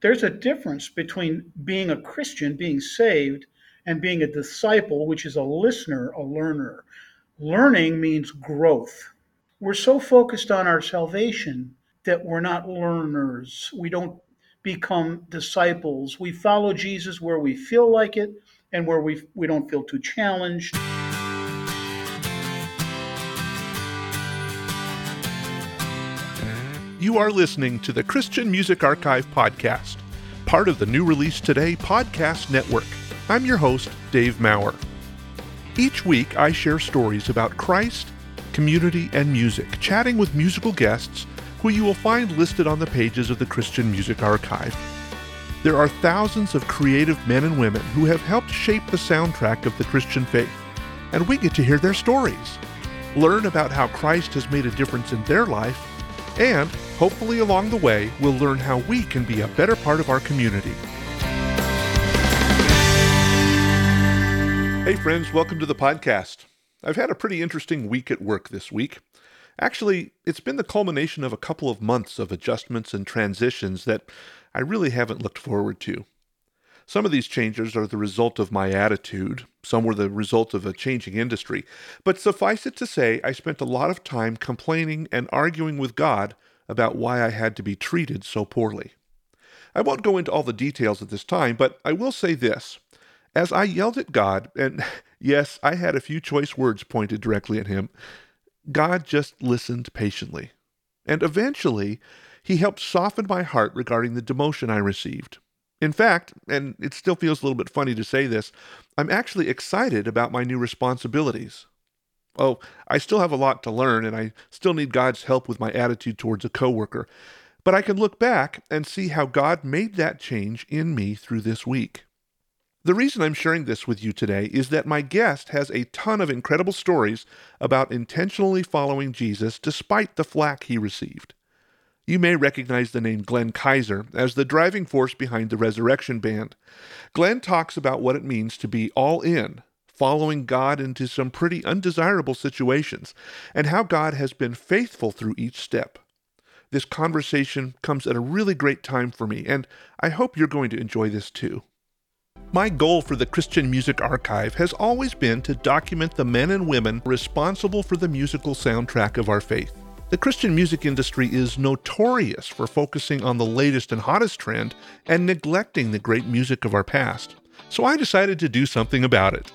there's a difference between being a Christian, being saved, and being a disciple, which is a listener, a learner. Learning means growth. We're so focused on our salvation that we're not learners. We don't become disciples. We follow Jesus where we feel like it and where we, we don't feel too challenged. You are listening to the Christian Music Archive podcast, part of the New Release Today podcast network. I'm your host, Dave Maurer. Each week, I share stories about Christ, community, and music, chatting with musical guests who you will find listed on the pages of the Christian Music Archive. There are thousands of creative men and women who have helped shape the soundtrack of the Christian faith, and we get to hear their stories, learn about how Christ has made a difference in their life, and hopefully along the way, we'll learn how we can be a better part of our community. Hey, friends, welcome to the podcast. I've had a pretty interesting week at work this week. Actually, it's been the culmination of a couple of months of adjustments and transitions that I really haven't looked forward to. Some of these changes are the result of my attitude, some were the result of a changing industry, but suffice it to say, I spent a lot of time complaining and arguing with God about why I had to be treated so poorly. I won't go into all the details at this time, but I will say this. As I yelled at God, and yes, I had a few choice words pointed directly at him, God just listened patiently. And eventually, he helped soften my heart regarding the demotion I received. In fact, and it still feels a little bit funny to say this, I'm actually excited about my new responsibilities. Oh, I still have a lot to learn and I still need God's help with my attitude towards a coworker. But I can look back and see how God made that change in me through this week. The reason I'm sharing this with you today is that my guest has a ton of incredible stories about intentionally following Jesus despite the flack he received. You may recognize the name Glenn Kaiser as the driving force behind the Resurrection Band. Glenn talks about what it means to be all in, following God into some pretty undesirable situations, and how God has been faithful through each step. This conversation comes at a really great time for me, and I hope you're going to enjoy this too. My goal for the Christian Music Archive has always been to document the men and women responsible for the musical soundtrack of our faith. The Christian music industry is notorious for focusing on the latest and hottest trend and neglecting the great music of our past. So I decided to do something about it.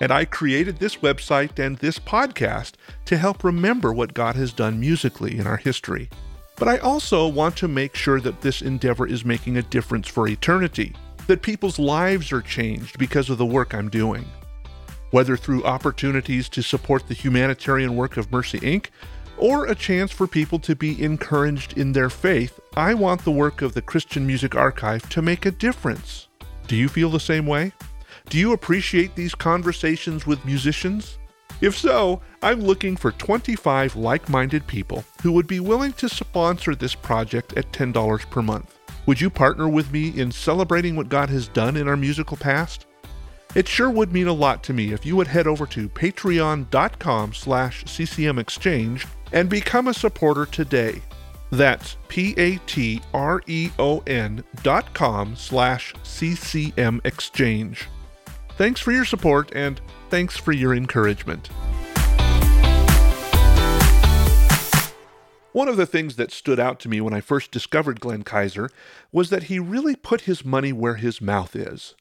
And I created this website and this podcast to help remember what God has done musically in our history. But I also want to make sure that this endeavor is making a difference for eternity that people's lives are changed because of the work I'm doing. Whether through opportunities to support the humanitarian work of Mercy Inc., or a chance for people to be encouraged in their faith, I want the work of the Christian Music Archive to make a difference. Do you feel the same way? Do you appreciate these conversations with musicians? If so, I'm looking for 25 like minded people who would be willing to sponsor this project at $10 per month. Would you partner with me in celebrating what God has done in our musical past? It sure would mean a lot to me if you would head over to patreon.com slash ccmexchange and become a supporter today. That's p-a-t-r-e-o-n dot com slash ccmexchange. Thanks for your support and thanks for your encouragement. One of the things that stood out to me when I first discovered Glenn Kaiser was that he really put his money where his mouth is.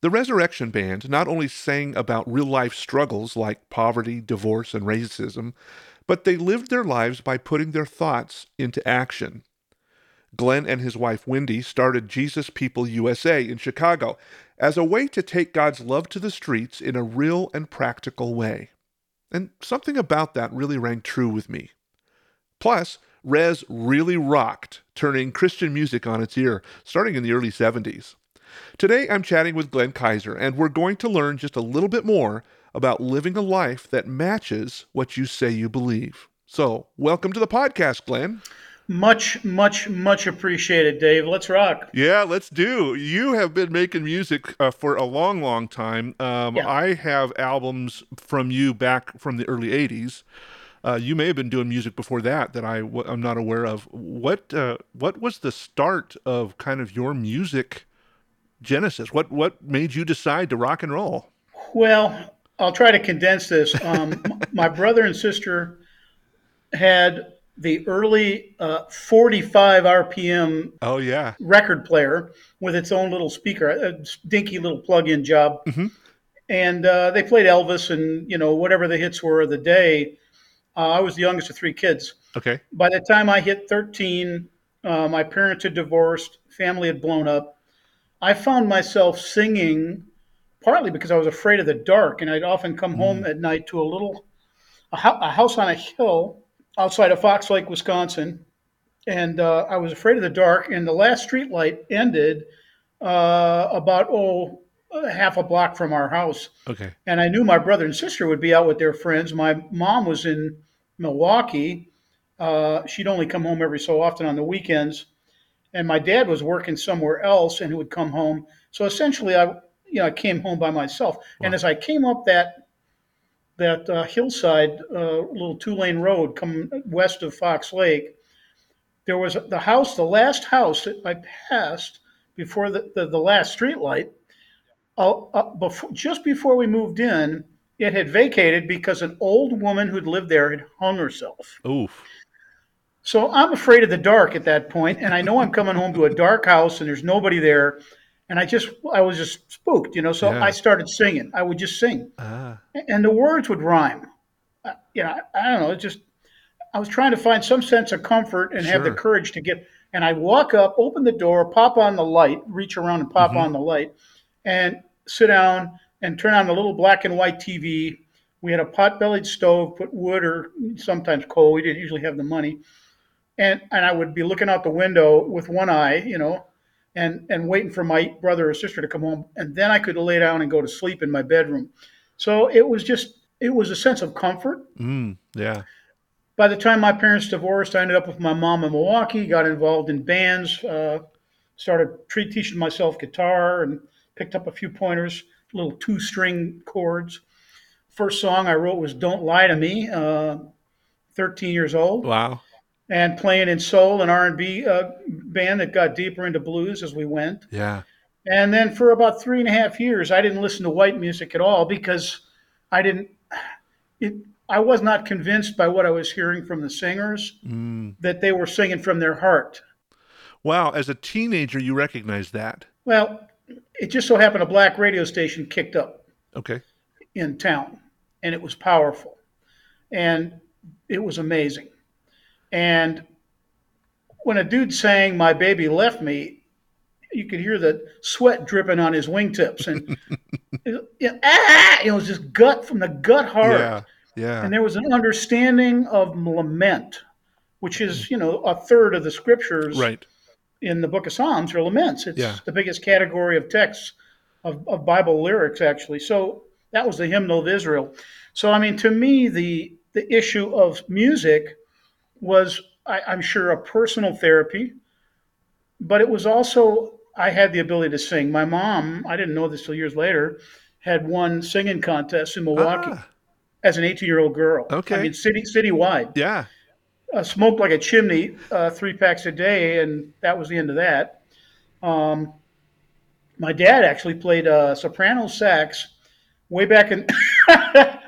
The Resurrection Band not only sang about real life struggles like poverty, divorce, and racism, but they lived their lives by putting their thoughts into action. Glenn and his wife Wendy started Jesus People USA in Chicago as a way to take God's love to the streets in a real and practical way. And something about that really rang true with me. Plus, Rez really rocked, turning Christian music on its ear, starting in the early 70s. Today, I'm chatting with Glenn Kaiser, and we're going to learn just a little bit more about living a life that matches what you say you believe. So, welcome to the podcast, Glenn. Much, much, much appreciated, Dave. Let's rock. Yeah, let's do. You have been making music uh, for a long, long time. Um, yeah. I have albums from you back from the early 80s. Uh, you may have been doing music before that that I w- I'm not aware of. What uh, what was the start of kind of your music genesis? What what made you decide to rock and roll? Well, I'll try to condense this. Um, my brother and sister had the early uh, 45 RPM Oh yeah. record player with its own little speaker, a dinky little plug-in job, Mhm. and uh, they played Elvis and you know whatever the hits were of the day. Uh, I was the youngest of three kids. Okay. By the time I hit 13, uh, my parents had divorced, family had blown up. I found myself singing partly because I was afraid of the dark, and I'd often come home at night to a little a, hou- a house on a hill outside of Fox Lake, Wisconsin, and uh, I was afraid of the dark. And the last street light ended uh, about oh half a block from our house, Okay. and I knew my brother and sister would be out with their friends. My mom was in Milwaukee. Uh, she'd only come home every so often on the weekends, and my dad was working somewhere else, and he would come home. So essentially, I you know I came home by myself. And as I came up that that uh, hillside, uh, little two lane road, come west of Fox Lake, there was the house, the last house that I passed before the, the, the last street light. Uh, uh, before, just before we moved in, it had vacated because an old woman who'd lived there had hung herself. Oof. So I'm afraid of the dark at that point, and I know I'm coming home to a dark house and there's nobody there, and I just I was just spooked, you know. So Yeah. I started singing. I would just sing, Ah. and the words would rhyme. Uh, You know, I, I don't know. It just I was trying to find some sense of comfort and have the courage to get. And I'd walk up, open the door, pop on the light, reach around and pop Mhm. on the light, and sit down and turn on the little black and white TV. We had a pot-bellied stove, put wood or sometimes coal. We didn't usually have the money, and and I would be looking out the window with one eye, you know, and and waiting for my brother or sister to come home, and then I could lay down and go to sleep in my bedroom. So it was just it was a sense of comfort. Mm. Yeah. By the time my parents divorced, I ended up with my mom in Milwaukee, got involved in bands, uh, started teaching myself guitar, and picked up a few pointers, little two string chords. First song I wrote was Don't Lie to Me, uh, 13 years old, Wow. And playing in soul and R&B uh, band that got deeper into blues as we went. Yeah. And then for about three and a half years, I didn't listen to white music at all because I didn't. It, I was not convinced by what I was hearing from the singers Mm. that they were singing from their heart. Wow. As a teenager, you recognized that. Well, it just so happened a black radio station kicked up Okay. in town, and it was powerful, and it was amazing. And when a dude sang "My Baby Left Me," you could hear the sweat dripping on his wingtips, and it, ah, it was just gut from the gut heart. Yeah. Yeah. And there was an understanding of lament, which is, you know, a third of the scriptures Right. in the book of Psalms are laments. It's Yeah. the biggest category of texts of, of Bible lyrics, actually. So that was the hymnal of Israel. So, I mean, to me, the, the issue of music was, I, I'm sure, a personal therapy, but it was also, I had the ability to sing. My mom, I didn't know this till years later, had won singing contests in Milwaukee Ah, as an 18 year old girl. Okay. I mean, city citywide. yeah. Uh, smoked like a chimney, uh, three packs a day, and that was the end of that. Um, my dad actually played uh, soprano sax way back in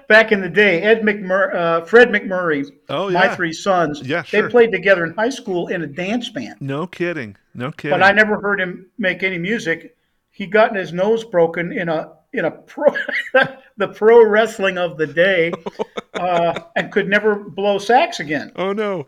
back in the day. Ed McMur- uh, Fred MacMurray, Oh, my three sons. Yeah, They played together in high school in a dance band, No kidding. No kidding. but I never heard him make any music. He gotten his nose broken in a in a pro the pro wrestling of the day, uh, and could never blow sax again. oh no.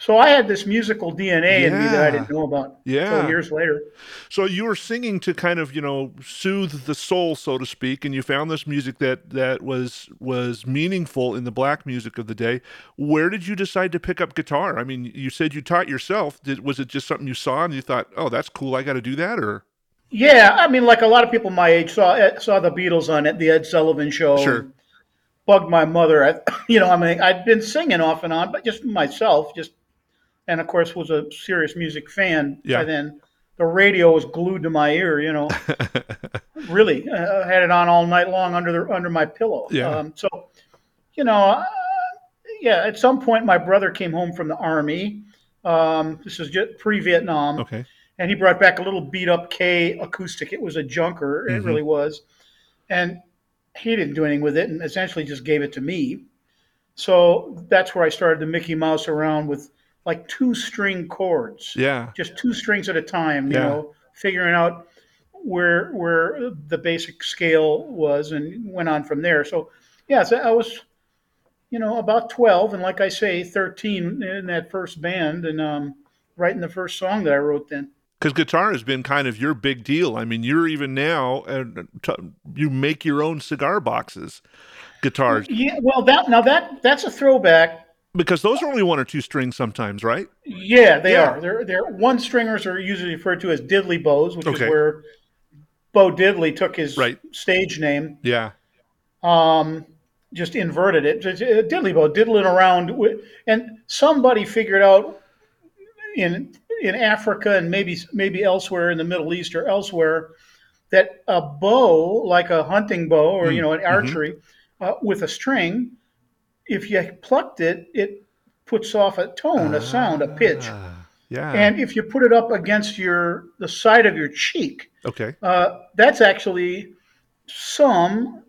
So I had this musical DNA in me that I didn't know about Yeah. until years later. So you were singing to kind of, you know, soothe the soul, so to speak, and you found this music that that was was meaningful in the black music of the day. Where did you decide to pick up guitar? I mean, you said you taught yourself. Did was it just something you saw and you thought, "Oh, that's cool. I got to do that," or Yeah, I mean, like a lot of people my age saw eh, saw the Beatles on it, the Ed Sullivan Show. Sure. Bugged my mother. I, you know, I mean, I'd been singing off and on, but just myself, just and of course was a serious music fan Yeah. by then. The radio was glued to my ear. You know, really uh, had it on all night long under the under my pillow. Yeah. Um, so, you know, uh, yeah, at some point, my brother came home from the army. Um, this is just pre-Vietnam, Okay. and he brought back a little beat-up Kay acoustic. It was a junker, it Mhm. really was, and he didn't do anything with it, and essentially just gave it to me. So that's where I started to Mickey Mouse around with like two string chords, Yeah. just two strings at a time. You Yeah. know, figuring out where where the basic scale was, and went on from there. So, yeah, so I was you know, about 12, and like I say, 13 in that first band, and um, writing the first song that I wrote then. Because guitar has been kind of your big deal. I mean, you're even now, uh, t- you make your own cigar boxes, guitars, Yeah, well, that now that that's a throwback. Because those are only one or two strings sometimes, right? Yeah, they Yeah. are. They're they're one stringers are usually referred to as diddley bows, which Okay. is where Bo Diddley took his Right. stage name. Yeah. um, just inverted it. Uh, diddley bow, diddling around, wi- and somebody figured out in in Africa and maybe maybe elsewhere in the Middle East or elsewhere that a bow, like a hunting bow or you know an archery, uh, with a string, if you plucked it, it puts off a tone, a sound, a pitch. Ah, Yeah. And if you put it up against your the side of your cheek, okay. uh, that's actually some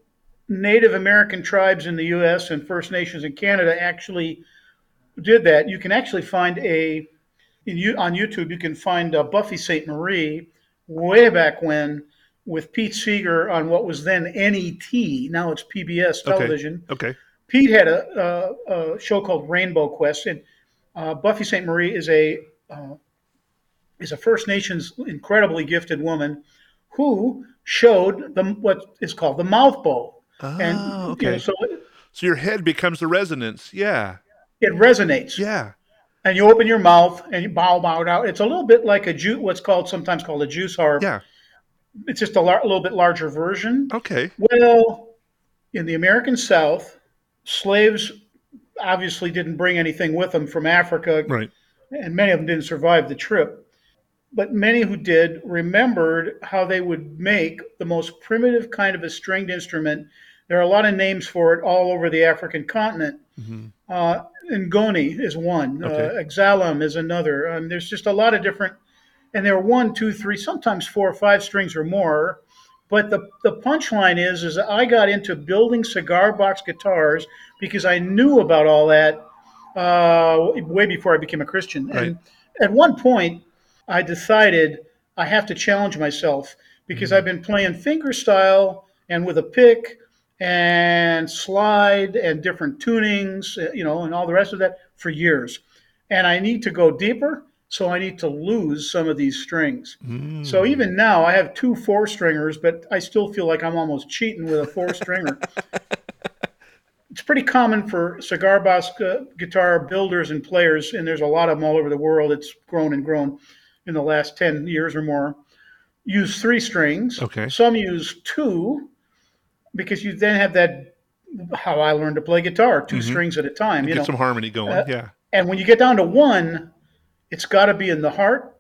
Native American tribes in the U.S. and First Nations in Canada actually did that. You can actually find a in you on YouTube. You can find uh, Buffy Sainte-Marie way back when with Pete Seeger on what was then NET. Now it's PBS television. Okay. Pete had a, a, a show called Rainbow Quest, and uh, Buffy Sainte-Marie is a uh, is a First Nations incredibly gifted woman who showed the what is called the mouth bow, Oh, and you know, okay. so it, So your head becomes the resonance. Yeah. it resonates, Yeah. and you open your mouth and you bow bow out. It's a little bit like a ju- what's called sometimes called a juice harp. Yeah. It's just a, lar- a little bit larger version. Okay. Well, in the American South, slaves obviously didn't bring anything with them from Africa, Right. and many of them didn't survive the trip. But many who did remembered how they would make the most primitive kind of a stringed instrument. There are a lot of names for it all over the African continent. hmm Uh, Ngoni is one. Okay. Uh, Exalum is another. Um, there's just a lot of different, and there are one, two, three, sometimes four or five strings or more. But the, the punchline is, is I got into building cigar box guitars because I knew about all that uh, way before I became a Christian. And at one point, I decided I have to challenge myself because I've been playing fingerstyle and with a pick and slide and different tunings, uh, you know, and all the rest of that for years. And I need to go deeper, so I need to lose some of these strings. Mm. So even now, I have two four stringers, but I still feel like I'm almost cheating with a four stringer. it's pretty common for cigar box uh, guitar builders and players, and there's a lot of them all over the world. It's grown and grown in the last 10 years or more. Use three strings. Okay. Some use two because you then have that, how I learned to play guitar, 2 Mhm. strings at a time. You Get know, some harmony going. Uh, yeah. and when you get down to one, it's got to be in the heart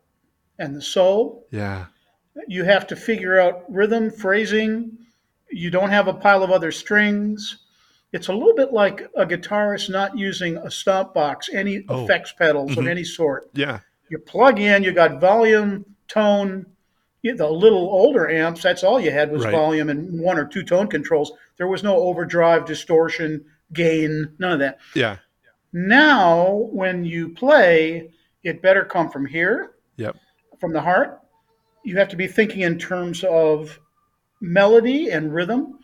and the soul Yeah. you have to figure out rhythm, phrasing. You don't have a pile of other strings. It's a little bit like a guitarist not using a stomp box, any Oh. effects pedals of Mhm. any sort. Yeah. You plug in, you got volume, tone. You- The little older amps, that's all you had was Right. volume and one or two tone controls. There was no overdrive, distortion, gain, none of that. Yeah. Now, when you play, it better come from here, Yep. from the heart. You have to be thinking in terms of melody and rhythm.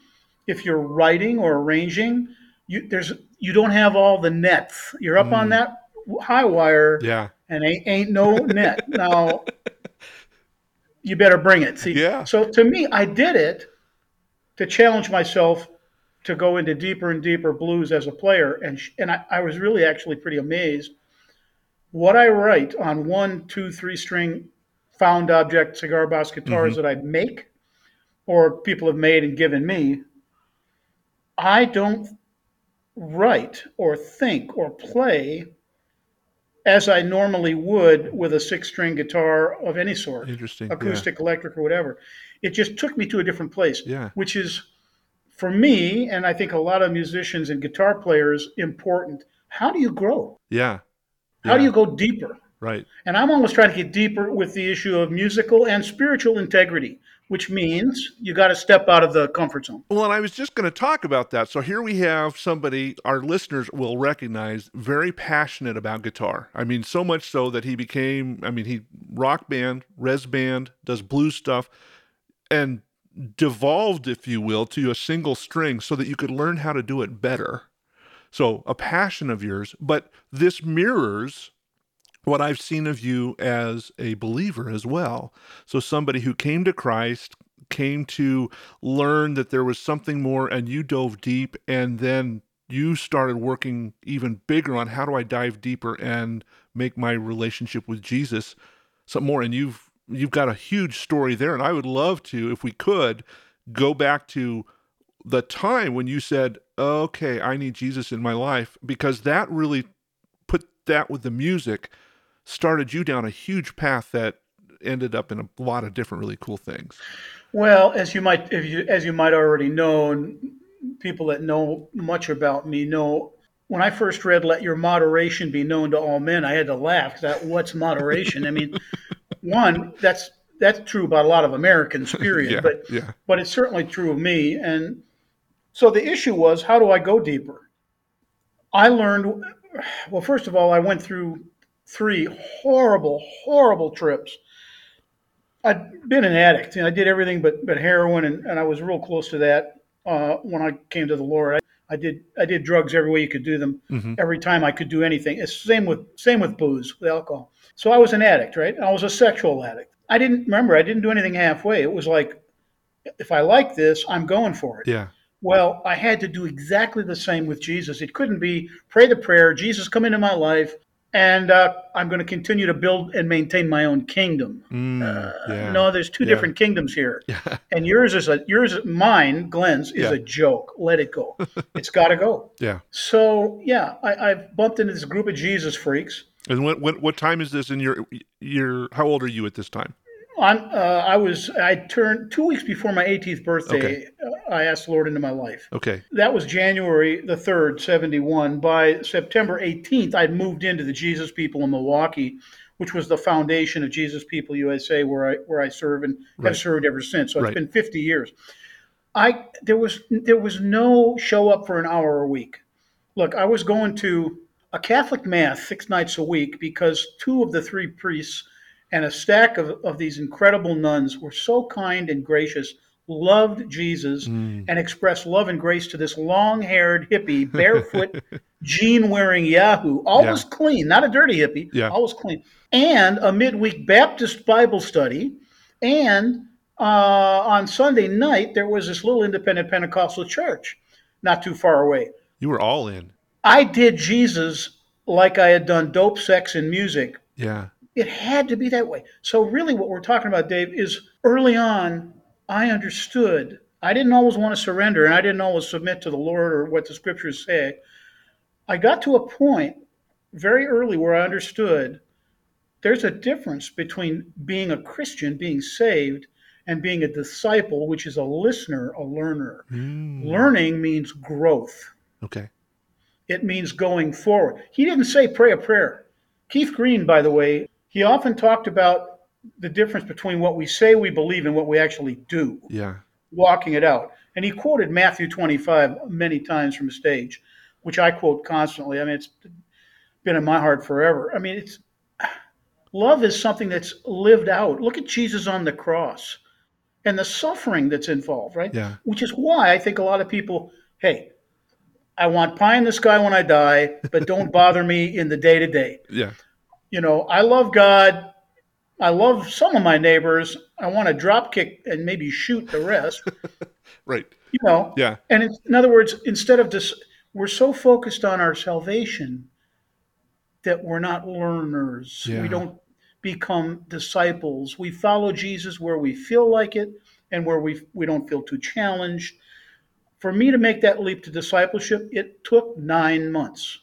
If you're writing or arranging, you there's you don't have all the nets. You're up on Mm. that high wire, Yeah. and ain't, ain't no net. Now, you better bring it. See, Yeah. so to me, I did it to challenge myself to go into deeper and deeper blues as a player, and sh- and I, I was really actually pretty amazed. What I write on one, two, three string found object cigar box guitars mm-hmm. that I make, or people have made and given me, I don't write or think or play as I normally would with a six string guitar of any sort Interesting. acoustic, electric, or whatever. It just took me to a different place, Yeah. which is for me, and I think a lot of musicians and guitar players, important. how do you grow? Yeah. How do you go deeper? Right. And I'm almost trying to get deeper with the issue of musical and spiritual integrity, which means you got to step out of the comfort zone. Well, and I was just going to talk about that. So here we have somebody our listeners will recognize very passionate about guitar. I mean, so much so that he became, I mean, he rock band, rez band, does blues stuff, and devolved, if you will, to a single string so that you could learn how to do it better. So a passion of yours, but this mirrors what I've seen of you as a believer as well. So somebody who came to Christ, came to learn that there was something more, and you dove deep, and then you started working even bigger on how do I dive deeper and make my relationship with Jesus something more. And you've you've got a huge story there, and I would love to, if we could, go back to the time when you said, "Okay, I need Jesus in my life," because that really put that with the music started you down a huge path that ended up in a lot of different really cool things. Well, as you might, if you, as you might already know, and people that know much about me know, when I first read "Let your moderation be known to all men," I had to laugh. That what's moderation? I mean, one that's that's true about a lot of Americans, period. Yeah, But yeah, but it's certainly true of me. And so the issue was, how do I go deeper? I learned, well, first of all, I went through three horrible, horrible trips. I'd been an addict and I did everything but, but heroin, and, and I was real close to that uh, when I came to the Lord. I, I did I did drugs every way you could do them, hmm every time I could do anything. It's same with same with booze, with alcohol. So I was an addict, right? I was a sexual addict. I didn't remember. I didn't do anything halfway. It was like, if I like this, I'm going for it. yeah, Well, I had to do exactly the same with Jesus. It couldn't be pray the prayer, Jesus, come into my life, and uh, I'm going to continue to build and maintain my own kingdom. mm, yeah, No, there's two yeah. different kingdoms here, yeah, and yours is a yours, mine, Glenn's, is a joke. Let it go. it's got to go. yeah. So yeah, I, I've bumped into this group of Jesus freaks. And what what what time is this in your your? How old are you at this time? I'm, uh, I was I turned two weeks before my 18th birthday. Okay. uh, I asked the Lord into my life. Okay, That was January the 3rd, 71. By September 18th, I'd moved into the Jesus People in Milwaukee, which was the foundation of Jesus People USA, where I where I serve and Right. have served ever since. So it's Right. been 50 years. I there was there was no show up for an hour a week. Look, I was going to a Catholic mass six nights a week because two of the three priests and a stack of, of these incredible nuns were so kind and gracious, loved Jesus, Mm, and expressed love and grace to this long haired hippie, barefoot, jean wearing Yahoo, always clean, not a dirty hippie, Yeah. always clean, and a midweek Baptist Bible study. And uh, on Sunday night, there was this little independent Pentecostal church not too far away. you were all in. I did Jesus like I had done dope, sex, and music. Yeah, It had to be that way. So, really, what we're talking about, Dave, is early on, I understood. I didn't always want to surrender and I didn't always submit to the Lord or what the scriptures say. I got to a point very early where I understood there's a difference between being a Christian, being saved, and being a disciple, which is a listener, a learner. Mm, Learning means growth. Okay, It means going forward. He didn't say pray a prayer. Keith Green, by the way, he often talked about the difference between what we say we believe and what we actually do, yeah, walking it out. And he quoted Matthew 25 many times from the stage, which I quote constantly. I mean, it's been in my heart forever. I mean, it's love is something that's lived out. Look at Jesus on the cross and the suffering that's involved, right? yeah, Which is why I think a lot of people, hey, I want pie in the sky when I die, but don't bother me in the day to day. yeah, You know, I love God. I love some of my neighbors. I want to drop kick and maybe shoot the rest. right. You know, Yeah, and it's, in other words, instead of just, we're so focused on our salvation that we're not learners. Yeah. We don't become disciples. We follow Jesus where we feel like it and where we we don't feel too challenged. For me to make that leap to discipleship, it took nine months.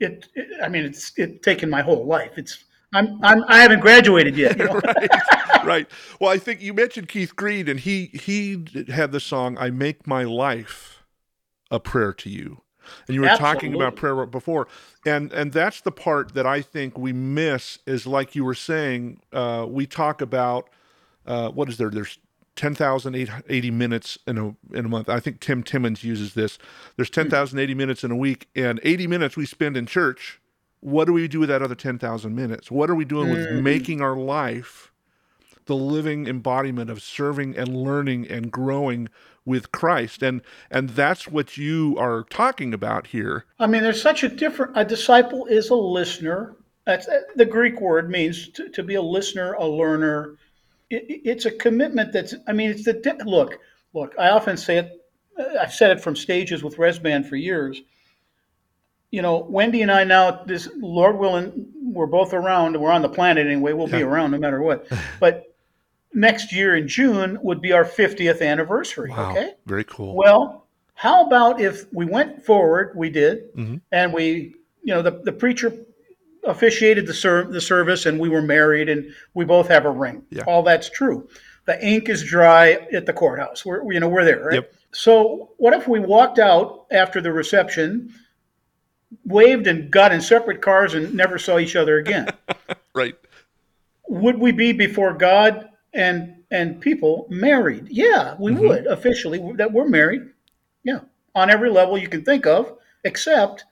It, it I mean, it's it taken my whole life. It's I'm, I'm I haven't graduated yet. You know? right, right. Well, I think you mentioned Keith Green, and he he had the song "I Make My Life a Prayer to You." And you were talking about prayer before, and and that's the part that I think we miss. Is like you were saying, uh, we talk about uh, what is there? There's 10,080 minutes in a in a month. I think Tim Timmons uses this. There's hmm. 10,080 minutes in a week, and 80 minutes we spend in church. What do we do with that other 10,000 minutes? What are we doing with hmm. making our life the living embodiment of serving and learning and growing with Christ? And and that's what you are talking about here. I mean, there's such a different. A disciple is a listener. That's the Greek word means to, to be a listener, a learner. It, it's a commitment that's. I mean, it's the look. Look, I often say it. I've said it from stages with Rezband for years. You know, Wendy and I now, this Lord willing, we're both around. We're on the planet anyway. We'll be around no matter what. But next year in June would be our 50th anniversary. Wow, Okay. very cool. Well, how about if we went forward, we did, Mhm. and we, you know, the, the preacher officiated the, ser- the service and we were married and we both have a ring. Yeah. All that's true. The ink is dry at the courthouse. We're, you know, we're there, right? Yep. So what if we walked out after the reception, waved and got in separate cars and never saw each other again? right. would we be before God and and people married? Yeah, we Mhm. would officially that we're married. Yeah, on every level you can think of, except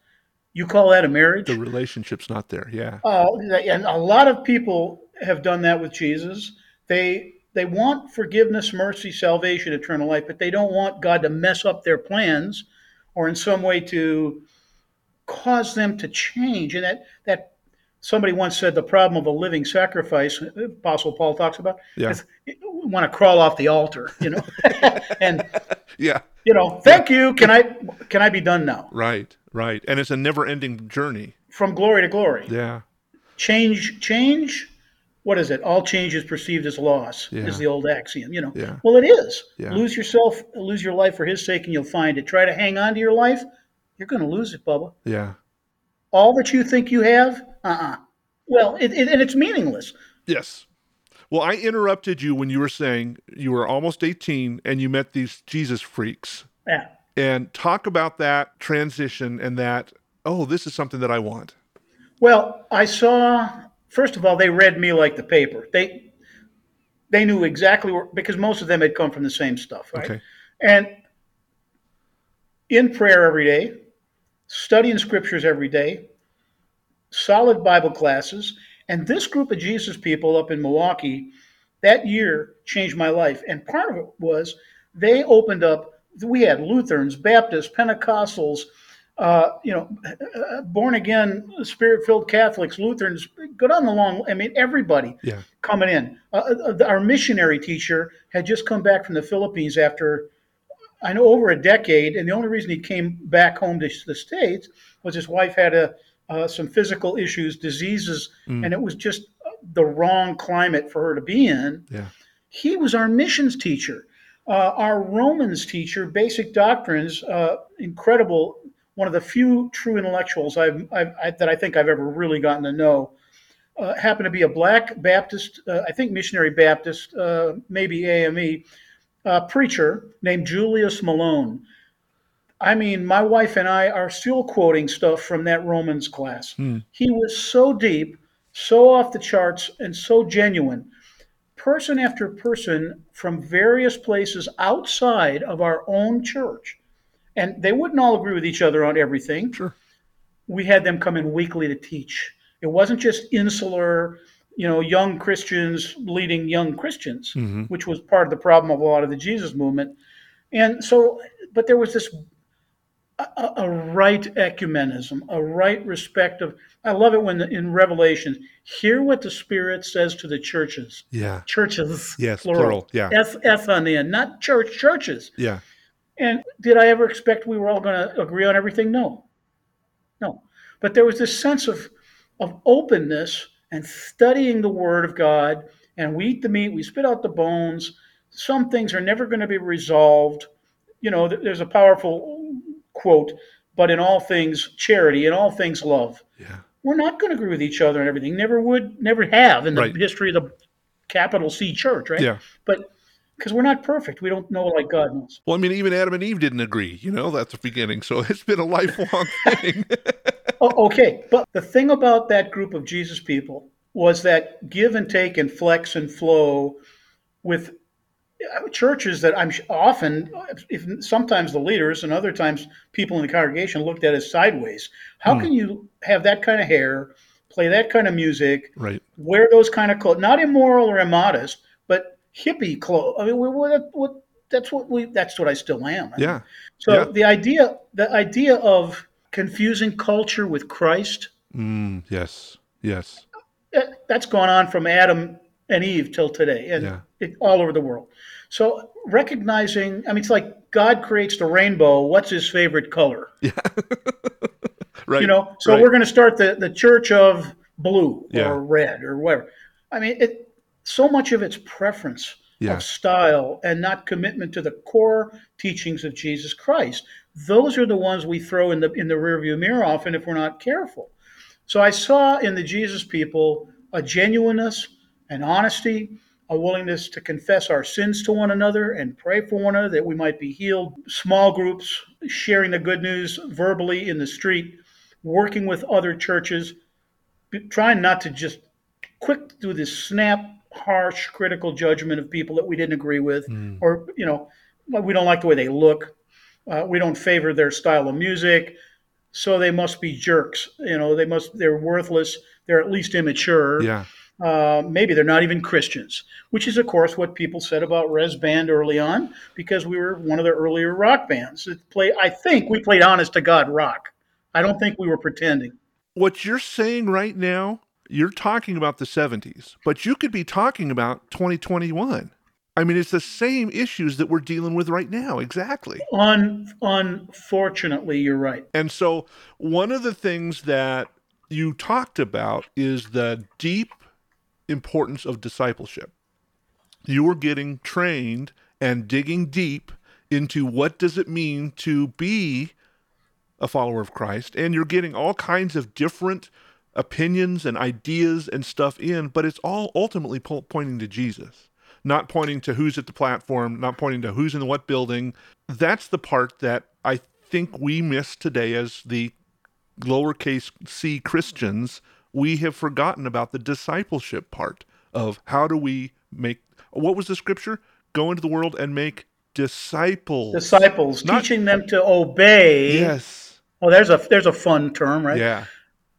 you call that a marriage. The relationship's not there. Yeah. Uh, and a lot of people have done that with Jesus. They they want forgiveness, mercy, salvation, eternal life, but they don't want God to mess up their plans or in some way to cause them to change. And that that somebody once said the problem of a living sacrifice, Apostle Paul talks about, Yeah. Want to crawl off the altar, you know. and Yeah. you know, thank you. Can I can I be done now? Right. Right. And it's a never-ending journey. From glory to glory. Yeah. change change what is it all change is perceived as loss Yeah. is the old axiom you know Yeah. well it is Yeah. lose yourself lose your life for his sake and you'll find it try to hang on to your life you're going to lose it bubba Yeah. all that you think you have uh-uh well it, it, and it's meaningless Yes. Well, I interrupted you when you were saying you were almost 18 and you met these Jesus freaks. yeah And talk about that transition and that, oh, this is something that I want. well i saw first of all they read me like the paper they they knew exactly where because most of them had come from the same stuff right Okay. And in prayer every day, studying scriptures every day, solid Bible classes. And this group of Jesus people up in Milwaukee that year changed my life. And part of it was they opened up, we had Lutherans, Baptists, Pentecostals, uh, you know, born again, spirit filled Catholics, Lutherans, go down the long, I mean, everybody Yeah. coming in. Uh, uh, our missionary teacher had just come back from the Philippines after, I know, over a decade, and the only reason he came back home to the states was his wife had a uh, some physical issues, diseases, Mm. and it was just the wrong climate for her to be in. Yeah. He was our missions teacher, uh, our Romans teacher, basic doctrines, uh, incredible. One of the few true intellectuals I've, I've, I, that I think I've ever really gotten to know uh, happened to be a black Baptist, uh, I think missionary Baptist, uh, maybe AME, uh, preacher named Julius Malone. I mean, my wife and I are still quoting stuff from that Romans class. Hmm. He was so deep, so off the charts, and so genuine. Person after person from various places outside of our own church, and they wouldn't all agree with each other on everything Sure. we had them come in weekly to teach. It wasn't just insular, you know, young Christians leading young Christians, hmm which was part of the problem of a lot of the Jesus movement. And so, but there was this a, a right ecumenism, a right respect of. I love it when the, in Revelation, hear what the Spirit says to the churches. Yeah. Churches, Yes. Plural. Yeah. F F on the end, not church, churches. Yeah. And did I ever expect we were all going to agree on everything? No, no. But there was this sense of of openness and studying the Word of God. And we eat the meat, we spit out the bones. Some things are never going to be resolved. You know, there's a powerful quote, but in all things, charity, in all things, love. Yeah. We're not going to agree with each other and everything. Never would, never have in the Right. history of the capital C church, right? Yeah. But because we're not perfect. We don't know like God knows. Well, I mean, even Adam and Eve didn't agree, you know, that's the beginning. So it's been a lifelong thing. oh, okay. But the thing about that group of Jesus people was that give and take and flex and flow with churches that I'm often, if sometimes the leaders and other times people in the congregation looked at as sideways. How hmm. can you have that kind of hair, play that kind of music, right? Wear those kind of clothes, not immoral or immodest, but hippie clothes. I mean, what, what, that's what we. That's what I still am. I yeah. Mean. So yeah. the idea, the idea of confusing culture with Christ. Mm, yes. Yes. That's gone on from Adam and Eve till today, and yeah. It, all over the world. So recognizing, I mean, it's like God creates the rainbow. What's his favorite color? Yeah. right. You know, so right. we're going to start the, the church of blue yeah. or red or whatever. I mean, it, so much of it's preference yeah. of style and not commitment to the core teachings of Jesus Christ. Those are the ones we throw in the in the rearview mirror often if we're not careful. So I saw in the Jesus people a genuineness, an honesty, a willingness to confess our sins to one another and pray for one another that we might be healed. Small groups sharing the good news verbally in the street, working with other churches, trying not to just quick do this snap, harsh, critical judgment of people that we didn't agree with, mm. or you know, we don't like the way they look. Uh, we don't favor their style of music, so they must be jerks. You know, they must they're worthless. They're at least immature. Yeah uh, maybe they're not even Christians, which is, of course, what people said about Rez Band early on, because we were one of the earlier rock bands that play. I think we played honest to God rock. I don't think we were pretending. What you're saying right now, you're talking about the 70s, but you could be talking about 2021. I mean, it's the same issues that we're dealing with right now. Exactly. Un- unfortunately, you're right. And so, one of the things that you talked about is the deep importance of discipleship. You are getting trained and digging deep into what does it mean to be a follower of Christ and you're getting all kinds of different opinions and ideas and stuff in but it's all ultimately po- pointing to Jesus not pointing to who's at the platform not pointing to who's in what building that's the part that I think we miss today as the lowercase c Christians we have forgotten about the discipleship part of how do we make what was the scripture? Go into the world and make disciples. Disciples, Not, teaching them to obey. Yes. Oh, there's a there's a fun term, right? Yeah.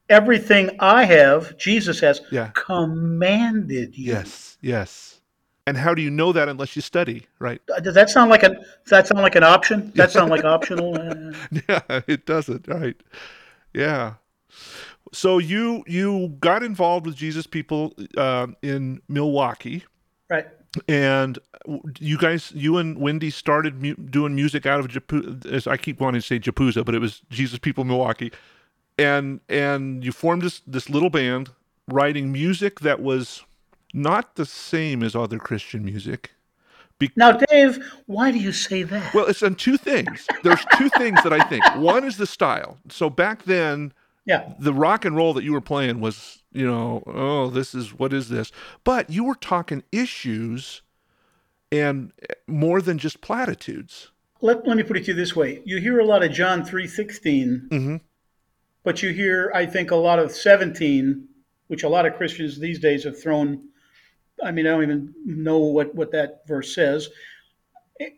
Everything I have, Jesus has yeah. commanded you. Yes, yes. And how do you know that unless you study, right? Uh, does that sound like a does that sound like an option? That sound like optional? yeah, it doesn't, right? Yeah. So you you got involved with Jesus people uh, in Milwaukee, right? And you guys, you and Wendy started mu- doing music out of Japu- as I keep wanting to say Japuza, but it was Jesus People Milwaukee, and and you formed this this little band, writing music that was not the same as other Christian music. Be- now, Dave, why do you say that? Well, it's on two things. There's two things that I think. One is the style. So back then, yeah. The rock and roll that you were playing was, you know, oh, this is what is this? But you were talking issues and more than just platitudes. Let, let me put it to you this way. You hear a lot of John 3:16. Mm-hmm. But you hear I think a lot of 17, which a lot of Christians these days have thrown I mean, I don't even know what what that verse says.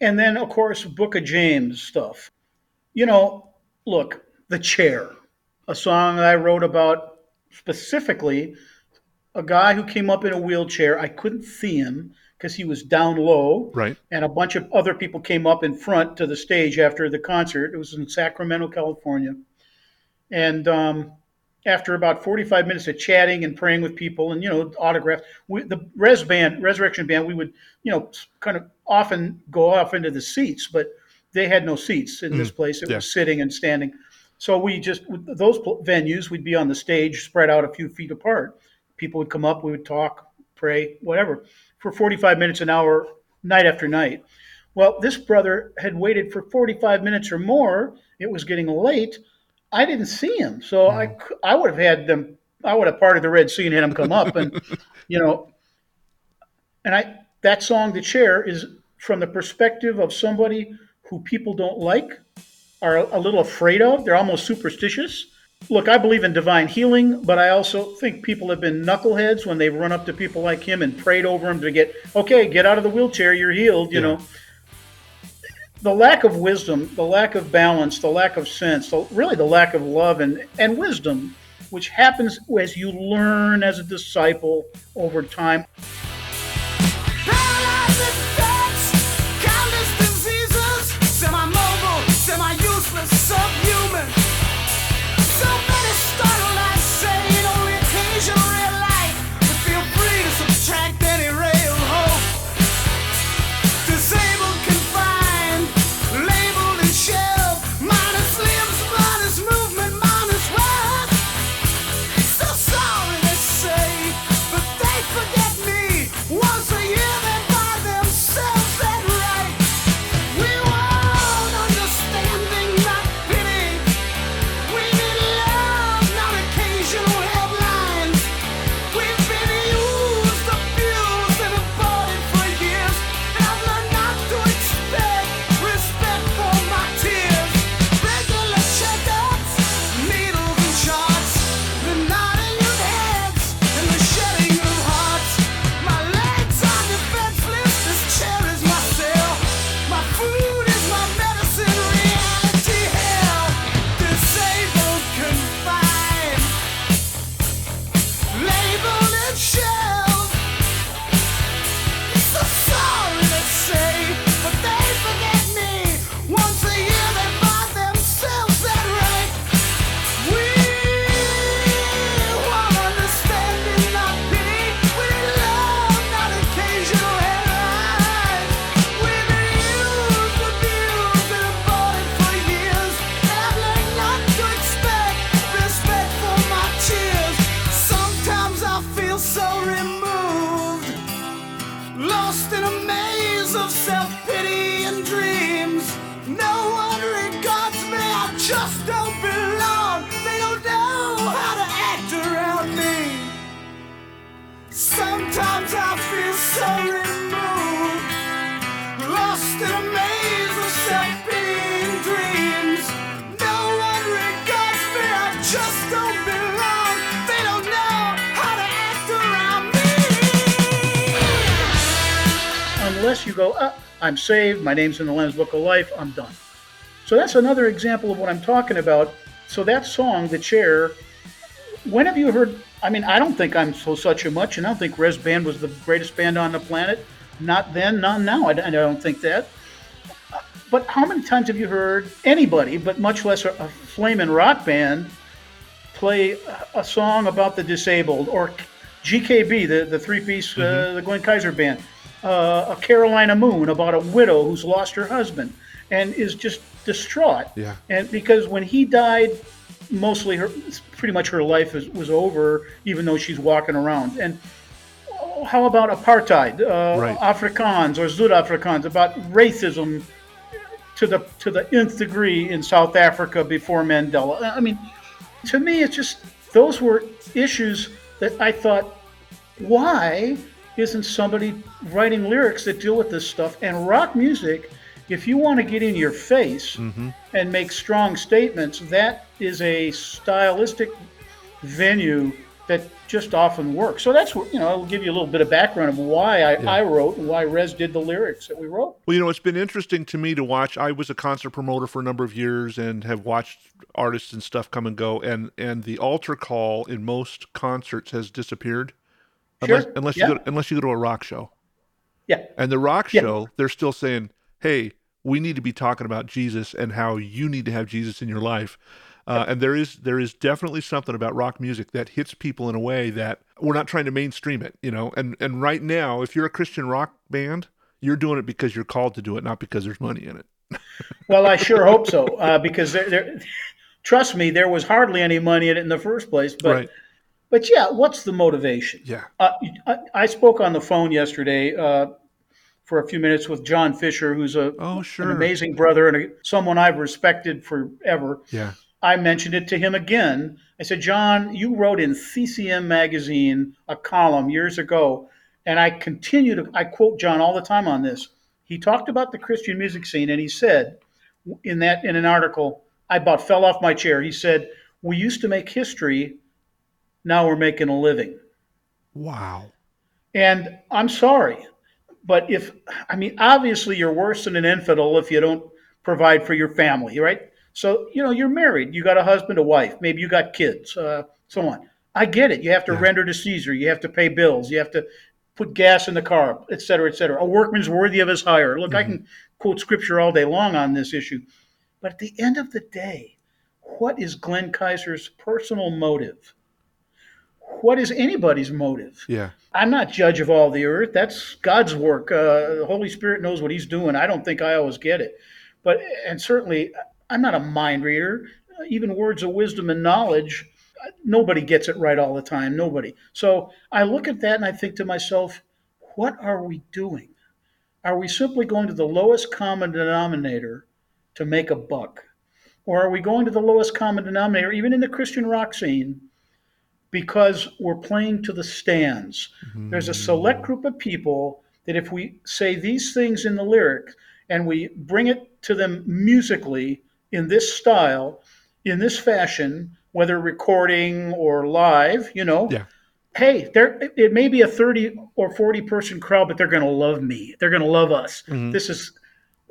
And then of course Book of James stuff. You know, look, the chair a song I wrote about specifically a guy who came up in a wheelchair. I couldn't see him because he was down low. Right. And a bunch of other people came up in front to the stage after the concert. It was in Sacramento, California. And um, after about 45 minutes of chatting and praying with people and, you know, autographs, we, the Rez Band, Resurrection Band, we would, you know, kind of often go off into the seats, but they had no seats in mm. this place. It yeah. was sitting and standing. So we just those venues we'd be on the stage spread out a few feet apart. People would come up, we would talk, pray, whatever, for 45 minutes an hour, night after night. Well, this brother had waited for 45 minutes or more. It was getting late. I didn't see him, so mm. I I would have had them. I would have parted the Red Sea and had him come up, and you know, and I that song, "The Chair," is from the perspective of somebody who people don't like, are a little afraid of. They're almost superstitious. Look, I believe in divine healing, but I also think people have been knuckleheads when they've run up to people like him and prayed over him to get, okay, get out of the wheelchair, you're healed, you Yeah. know. The lack of wisdom, the lack of balance, the lack of sense, the, really the lack of love and, and wisdom, which happens as you learn as a disciple over time. Unless you go, ah, I'm saved, my name's in the Lamb's Book of Life, I'm done. So that's another example of what I'm talking about. So that song, The Chair, when have you heard? I mean, I don't think I'm so such a much, and I don't think Rez Band was the greatest band on the planet. Not then, not now. I, I don't think that. But how many times have you heard anybody, but much less a, a flaming rock band, play a- song about the disabled or GKB, the, the three piece, uh, the Glenn Kaiser band, uh, a Carolina Moon about a widow who's lost her husband and is just distraught. Yeah. And because when he died, mostly her, pretty much her life is, was over, even though she's walking around. And oh, how about apartheid, uh, Right. Afrikaans or Zuid-Afrikaans, about racism to the to the nth degree in South Africa before Mandela. I mean, to me, it's just those were issues that I thought, why isn't somebody writing lyrics that deal with this stuff? And rock music, if you want to get in your face mm-hmm. and make strong statements, that is a stylistic venue that just often works. So that's what you know. I'll give you a little bit of background of why I, I wrote and why Rez did the lyrics that we wrote. Well, you know, it's been interesting to me to watch. I was a concert promoter for a number of years and have watched artists and stuff come and go, and and the altar call in most concerts has disappeared, unless Sure, unless yeah. you go unless you go to a rock show. Yeah. And the rock Yeah. show, they're still saying, "Hey, we need to be talking about Jesus and how you need to have Jesus in your life." Uh, and there is there is definitely something about rock music that hits people in a way that we're not trying to mainstream it, you know. And and right now, if you're a Christian rock band, you're doing it because you're called to do it, not because there's money in it. Well, I sure hope so, uh, because there, there, trust me, there was hardly any money in it in the first place. But, right? But yeah, what's the motivation? Yeah. Uh, I, I spoke on the phone yesterday uh, for a few minutes with John Fischer, who's a Oh, an sure. amazing brother and a, someone I've respected forever. Yeah. I mentioned it to him again. I said, John, you wrote in CCM magazine a column years ago, and I continue to I quote John all the time on this. He talked about the Christian music scene, and he said in that in an article, I about fell off my chair. He said, "We used to make history, now we're making a living." Wow. And I'm sorry, but if I mean, obviously, you're worse than an infidel if you don't provide for your family, right? So you know, you're married, you got a husband, a wife, maybe you got kids, uh, so on. I get it. You have to Yeah. render to Caesar. You have to pay bills. You have to put gas in the car, et cetera, et cetera. A workman's worthy of his hire. Look, I can quote scripture all day long on this issue. But at the end of the day, what is Glenn Kaiser's personal motive? What is anybody's motive? Yeah. I'm not judge of all the earth. That's God's work. Uh, the Holy Spirit knows what He's doing. I don't think I always get it, but and certainly I'm not a mind reader. Even words of wisdom and knowledge, nobody gets it right all the time. Nobody. So I look at that and I think to myself, what are we doing? Are we simply going to the lowest common denominator to make a buck, or are we going to the lowest common denominator, even in the Christian rock scene? Because we're playing to the stands. There's a select group of people that if we say these things in the lyric and we bring it to them musically in this style, in this fashion, whether recording or live, you know, Yeah. hey, there it may be a 30 or 40 person crowd, but they're going to love me. They're going to love us. Mm-hmm. This is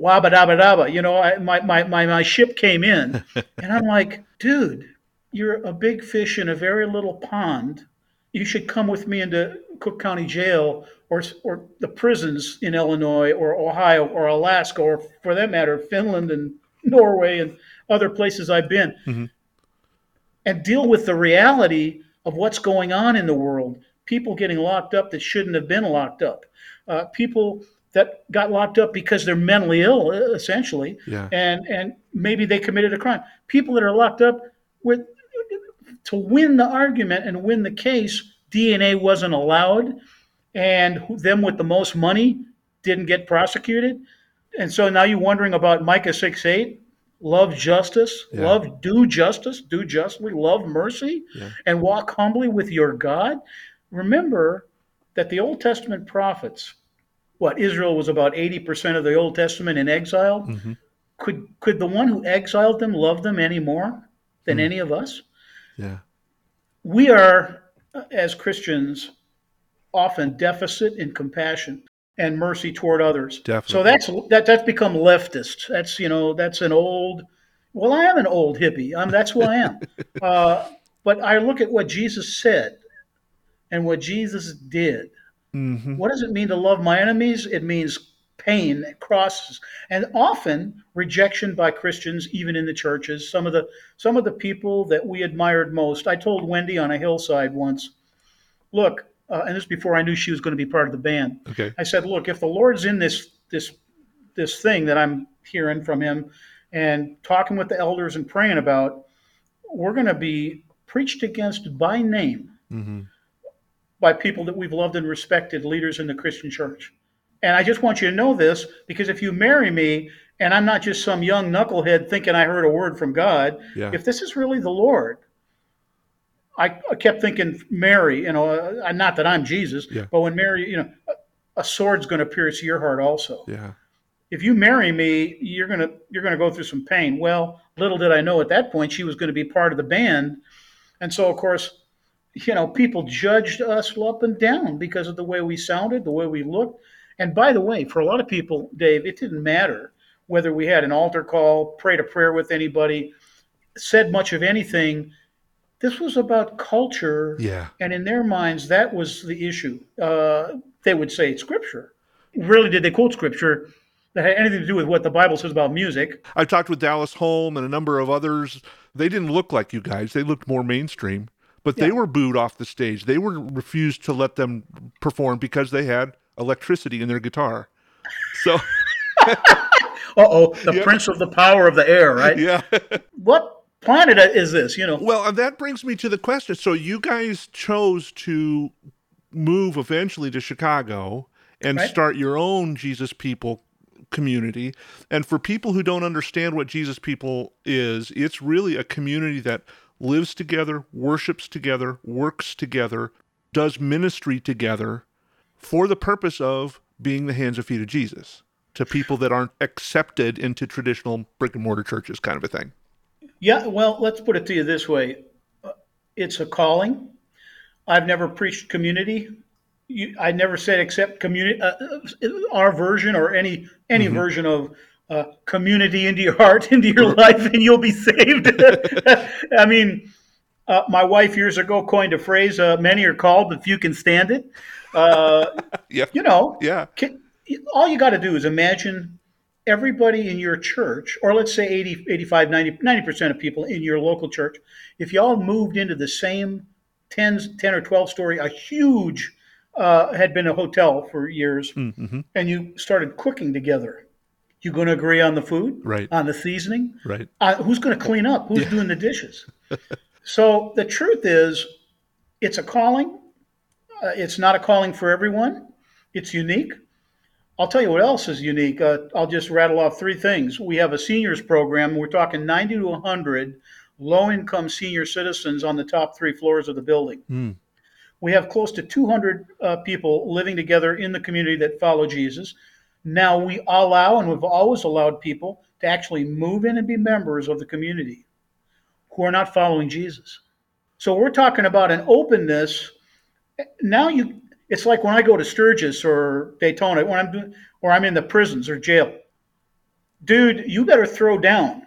wabba dabba dabba. You know, I, my, my, my, my ship came in and I'm like, dude, you're a big fish in a very little pond. You should come with me into Cook County Jail or, or the prisons in Illinois or Ohio or Alaska or, for that matter, Finland and Norway and other places I've been and deal with the reality of what's going on in the world. People getting locked up that shouldn't have been locked up. Uh, people that got locked up because they're mentally ill, essentially, Yeah. and and maybe they committed a crime. People that are locked up with to win the argument and win the case, DNA wasn't allowed, and them with the most money didn't get prosecuted, and so now you're wondering about Micah six eight. Love justice, Yeah. love do justice, do justly, love mercy, Yeah. and walk humbly with your God. Remember that the Old Testament prophets, what Israel was about eighty percent of the Old Testament in exile. Mhm. Could could the one who exiled them love them any more than Hmm. any of us? Yeah. we are, as Christians, often deficit in compassion and mercy toward others. Definitely. So that's that that's become leftist. That's you know that's an old. Well, I am an old hippie. I'm, that's who I am. uh, but I look at what Jesus said and what Jesus did. hmm What does it mean to love my enemies? It means pain, crosses, and often rejection by Christians, even in the churches. Some of the some of the people that we admired most. I told Wendy on a hillside once, look, uh, and this is before I knew she was going to be part of the band. Okay. I said, look, if the Lord's in this this this thing that I'm hearing from Him, and talking with the elders and praying about, we're going to be preached against by name hmm by people that we've loved and respected, leaders in the Christian church. And I just want you to know this because if you marry me and I'm not just some young knucklehead thinking I heard a word from God, Yeah. if this is really the Lord, I, I kept thinking Mary, you know, uh, not that I'm Jesus, Yeah. but when Mary, you know, a- a sword's going to pierce your heart also. Yeah. If you marry me, you're going to you're going to go through some pain. Well, little did I know at that point she was going to be part of the band. And so of course, you know, people judged us up and down because of the way we sounded, the way we looked. And by the way, for a lot of people, Dave, it didn't matter whether we had an altar call, prayed a prayer with anybody, said much of anything. This was about culture. Yeah. And in their minds, that was the issue. Uh, they would say it's scripture. Really, did they quote scripture that had anything to do with what the Bible says about music? I've talked with Dallas Holm and a number of others. They didn't look like you guys. They looked more mainstream, but they were booed off the stage. They were refused to let them perform because they had electricity in their guitar. So, Uh oh, the Yeah. prince of the power of the air, right? yeah. What planet is this? You know, well, that brings me to the question. So, you guys chose to move eventually to Chicago and Right. start your own Jesus People community. And for people who don't understand what Jesus People is, it's really a community that lives together, worships together, works together, does ministry together for the purpose of being the hands and feet of Jesus, to people that aren't accepted into traditional brick and mortar churches, kind of a thing. Yeah, well, let's put it to you this way Uh, it's a calling. I've never preached community. You, I never said accept community, uh, uh, our version or any any version of uh, community into your heart, into your life, and you'll be saved. I mean, uh, my wife years ago coined a phrase: uh, "Many are called, but few can stand it." Uh, Yeah. you know, Yeah. can, all you got to do is imagine everybody in your church, or let's say 80, 85, 90, 90% of people in your local church, if you all moved into the same 10, 10 or 12 story, a huge, uh, had been a hotel for years, Mm-hmm. and you started cooking together, you going to agree on the food, Right. on the seasoning? Right. Uh, who's going to clean up? Who's doing the dishes? so the truth is, it's a calling. Uh, it's not a calling for everyone. It's unique. I'll tell you what else is unique. Uh, I'll just rattle off three things. We have a seniors program. We're talking 90 to 100 low income senior citizens on the top three floors of the building. Mm. We have close to 200 uh, people living together in the community that follow Jesus. Now we allow, and we've always allowed people to actually move in and be members of the community who are not following Jesus. So we're talking about an openness. Now you, it's like when I go to Sturgis or Daytona, when I'm doing, or I'm in the prisons or jail. Dude, you better throw down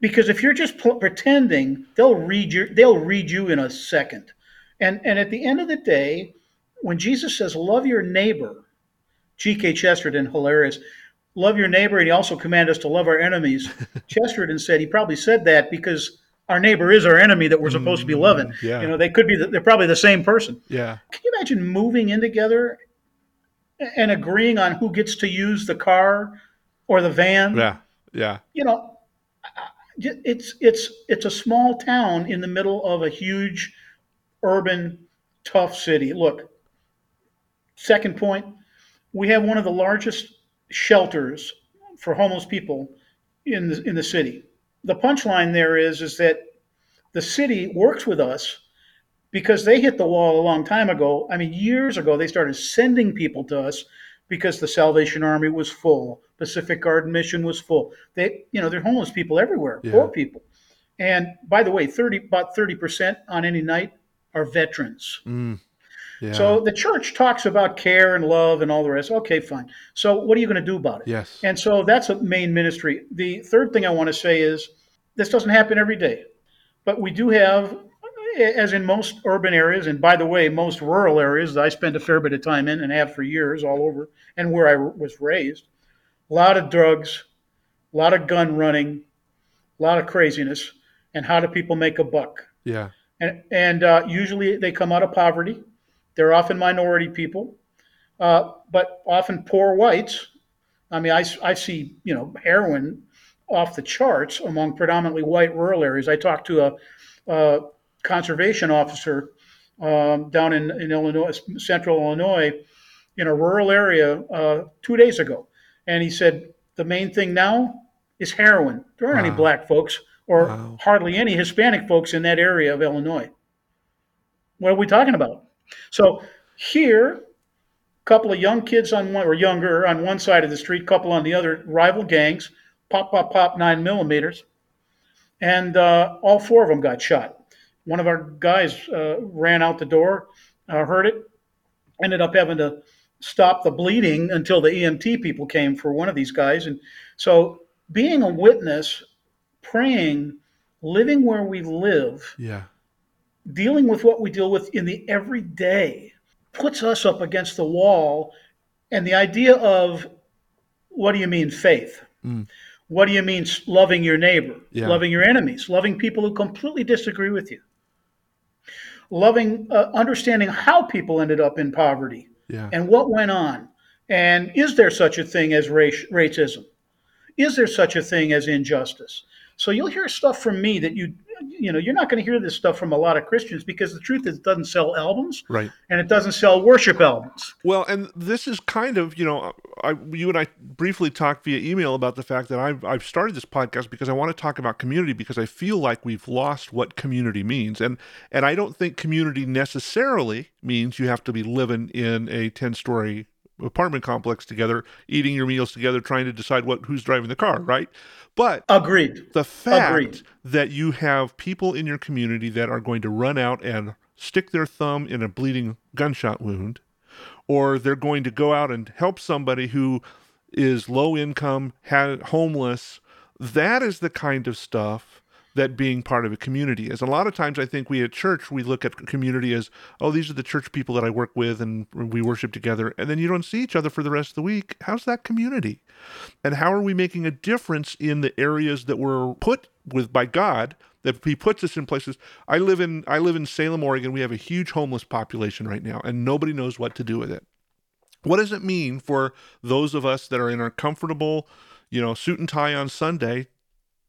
because if you're just pl- pretending, they'll read your, they'll read you in a second. And and at the end of the day, when Jesus says, "Love your neighbor," G.K. Chesterton, hilarious. Love your neighbor, and he also commanded us to love our enemies. Chesterton said he probably said that because our neighbor is our enemy that we're supposed to be mm, loving. yeah. You know, they could be, the, they're probably the same person. Yeah. Can you imagine moving in together and agreeing on who gets to use the car or the van? Yeah. Yeah. You know, it's it's it's a small town in the middle of a huge urban tough city. Look, second point, we have one of the largest shelters for homeless people in the in the city. The punchline there is is that the city works with us because they hit the wall a long time ago. I mean, years ago, they started sending people to us because the Salvation Army was full, Pacific Garden Mission was full. They, you know, there are homeless people everywhere, Yeah. poor people. And by the way, thirty about thirty percent on any night are veterans. Mm. Yeah. So the church talks about care and love and all the rest. Okay, fine. So what are you going to do about it? yes. And so that's a main ministry. The third thing I want to say is this doesn't happen every day, but we do have, as in most urban areas, and by the way, most rural areas that I spend a fair bit of time in and have for years all over, and where I was raised, a lot of drugs, a lot of gun running, a lot of craziness, and how do people make a buck? yeah. and and uh, usually they come out of poverty. They're often minority people, uh, but often poor whites. I mean, I see you know heroin off the charts among predominantly white rural areas. I talked to a, a conservation officer um, down in, in Illinois, central Illinois, in a rural area uh, two days ago, and he said the main thing now is heroin. There aren't any black folks or Wow. hardly any Hispanic folks in that area of Illinois. What are we talking about? So here, a couple of young kids on one or younger on one side of the street, couple on the other, rival gangs, pop, pop, pop, nine millimeters, and uh, all four of them got shot. One of our guys uh, ran out the door, uh, heard it, ended up having to stop the bleeding until the EMT people came for one of these guys. And so, being a witness, praying, living where we live, Yeah. Dealing with what we deal with in the everyday puts us up against the wall. And the idea of what do you mean faith? Mm. What do you mean loving your neighbor, Yeah. loving your enemies, loving people who completely disagree with you, loving, uh, understanding how people ended up in poverty Yeah. and what went on? And is there such a thing as race, racism? Is there such a thing as injustice? So you'll hear stuff from me that you, you know, you're not going to hear this stuff from a lot of Christians because the truth is it doesn't sell albums Right. and it doesn't sell worship albums. Well, and this is kind of, you know, I, you and I briefly talked via email about the fact that I've, I've started this podcast because I want to talk about community because I feel like we've lost what community means. And, and I don't think community necessarily means you have to be living in a 10 story apartment complex together, eating your meals together, trying to decide what who's driving the car, right? But Agreed. the fact Agreed. that you have people in your community that are going to run out and stick their thumb in a bleeding gunshot wound, or they're going to go out and help somebody who is low income, homeless, that is the kind of stuff that being part of a community is. A lot of times I think we at church we look at community as, oh, these are the church people that I work with and we worship together. And then you don't see each other for the rest of the week. How's that community? And how are we making a difference in the areas that we're put with by God that he puts us in places. I live in I live in Salem, Oregon. We have a huge homeless population right now and nobody knows what to do with it. What does it mean for those of us that are in our comfortable, you know, suit and tie on Sunday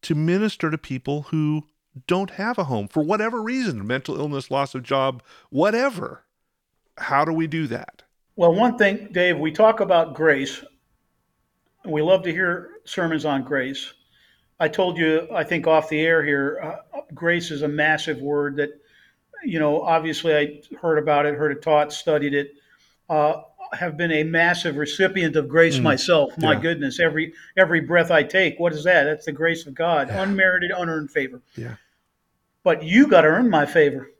to minister to people who don't have a home for whatever reason, mental illness, loss of job, whatever? How do we do that? Well, one thing, Dave, we talk about grace. We love to hear sermons on grace. I told you, I think off the air here, uh, grace is a massive word that, you know, obviously I heard about it, heard it taught, studied it. Uh, have been a massive recipient of grace Mm, myself. My yeah. goodness, every every breath I take, what is that? That's the grace of God, Yeah. unmerited, unearned favor. Yeah. But you got to earn my favor.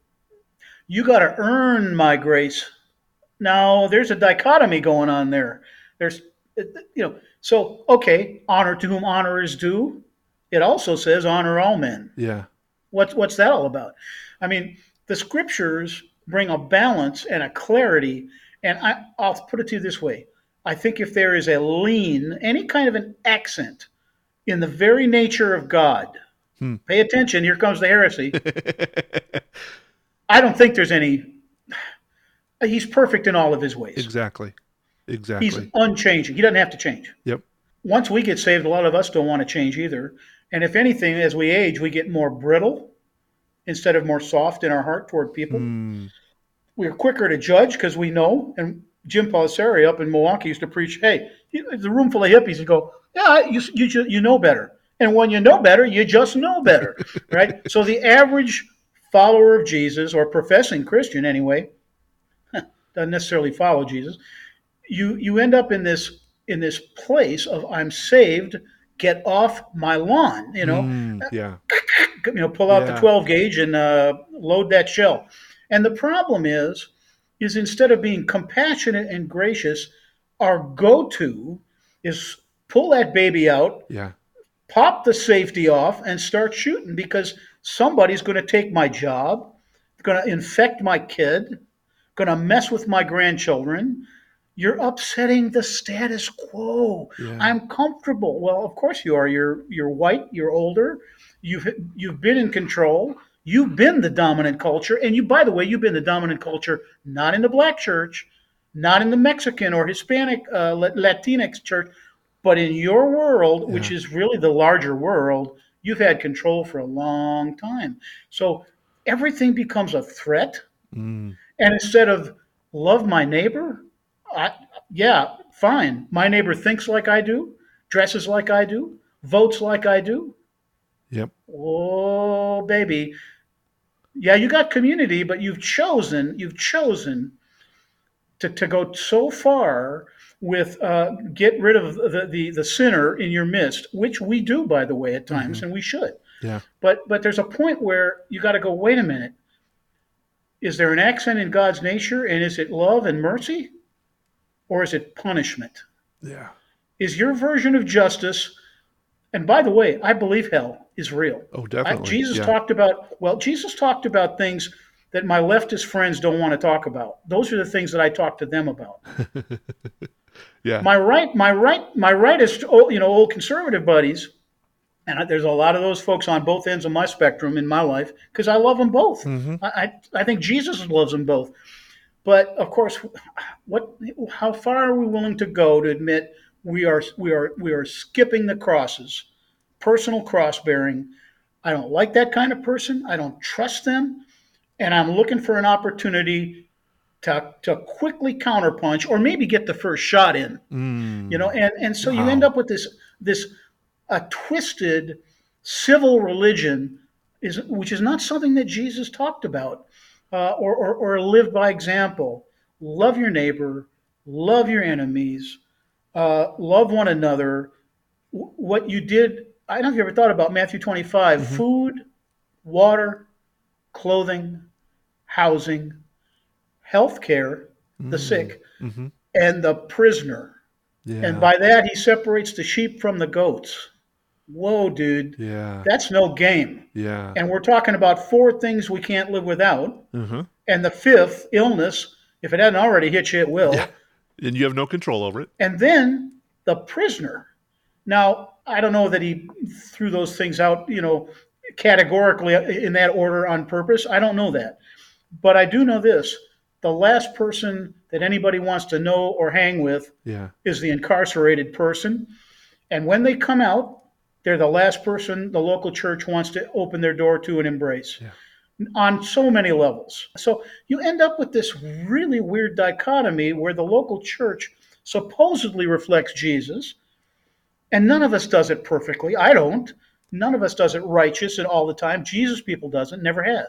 You got to earn my grace. Now, there's a dichotomy going on there. There's, you know, so okay, honor to whom honor is due. It also says honor all men. Yeah. What's what's that all about? I mean, the scriptures bring a balance and a clarity. And I, I'll put it to you this way: I think if there is a lean, any kind of an accent in the very nature of God, Hmm. pay attention. Here comes the heresy. I don't think there's any. He's perfect in all of his ways. exactly. Exactly. He's unchanging. He doesn't have to change. Yep. Once we get saved, a lot of us don't want to change either. And if anything, as we age, we get more brittle instead of more soft in our heart toward people. Mm, We're quicker to judge because we know. And Jim Palosaari up in Milwaukee used to preach, "Hey, it's a room full of hippies." And go, "Yeah, you you you know better." And when you know better, you just know better, right? So the average follower of Jesus or professing Christian, anyway, doesn't necessarily follow Jesus. You you end up in this in this place of I'm saved. Get off my lawn, you know mm, yeah. you know, pull out Yeah. the 12 gauge and uh, load that shell. And the problem is, is instead of being compassionate and gracious, our go-to is pull that baby out, Yeah. pop the safety off, and start shooting because somebody's going to take my job, going to infect my kid, going to mess with my grandchildren. You're upsetting the status quo. Yeah. I'm comfortable. Well, of course you are. You're you're white. You're older. You've you've been in control. You've been the dominant culture, and you, by the way, you've been the dominant culture not in the black church, not in the Mexican or Hispanic uh, Latinx church, but in your world, which is really the larger world. You've had control for a long time. So everything becomes a threat. Mm, And instead of love my neighbor, I, yeah, fine. My neighbor thinks like I do, dresses like I do, votes like I do. yep. Oh, baby. Yeah, you got community, but you've chosen, you've chosen to, to go so far with uh, get rid of the, the, the sinner in your midst, which we do, by the way, at times, and we should. Yeah. But but there's a point where you got to go. Wait a minute. Is there an accent in God's nature, and is it love and mercy, or is it punishment? Yeah. Is your version of justice? And by the way, I believe hell is real. Oh, I, definitely. Jesus yeah. talked about well, Jesus talked about things that my leftist friends don't want to talk about. Those are the things that I talk to them about. yeah. My right, my right, my rightist, old- you know, old conservative buddies, and I, there's a lot of those folks on both ends of my spectrum in my life because I love them both. Mm-hmm. I, I I think Jesus loves them both. But of course, what how far are we willing to go to admit we are we are we are skipping the crosses, personal cross bearing. I don't like that kind of person. I don't trust them, and I'm looking for an opportunity to to quickly counterpunch or maybe get the first shot in. Mm, you know and and so you end up with this this a twisted civil religion is which is not something that jesus talked about uh, or, or or live by example. Love your neighbor. Love your enemies, uh, love one another. W- what you did, I don't know if you ever thought about Matthew 25 Mhm. food, water, clothing, housing, health care, the sick, Mm-hmm. and the prisoner. Yeah. And by that, he separates the sheep from the goats. Whoa, dude. yeah. That's no game. yeah. And we're talking about four things we can't live without. Mm-hmm. And the fifth, illness, if it hadn't already hit you, it will. Yeah. And you have no control over it. And then the prisoner. Now, I don't know that he threw those things out, you know, categorically in that order on purpose. I don't know that. But I do know this the last person that anybody wants to know or hang with Yeah. is the incarcerated person. And when they come out, they're the last person the local church wants to open their door to and embrace Yeah. On so many levels. So you end up with this really weird dichotomy where the local church supposedly reflects Jesus, and none of us does it perfectly. I don't. None of us does it righteous and all the time. Jesus people doesn't, never have.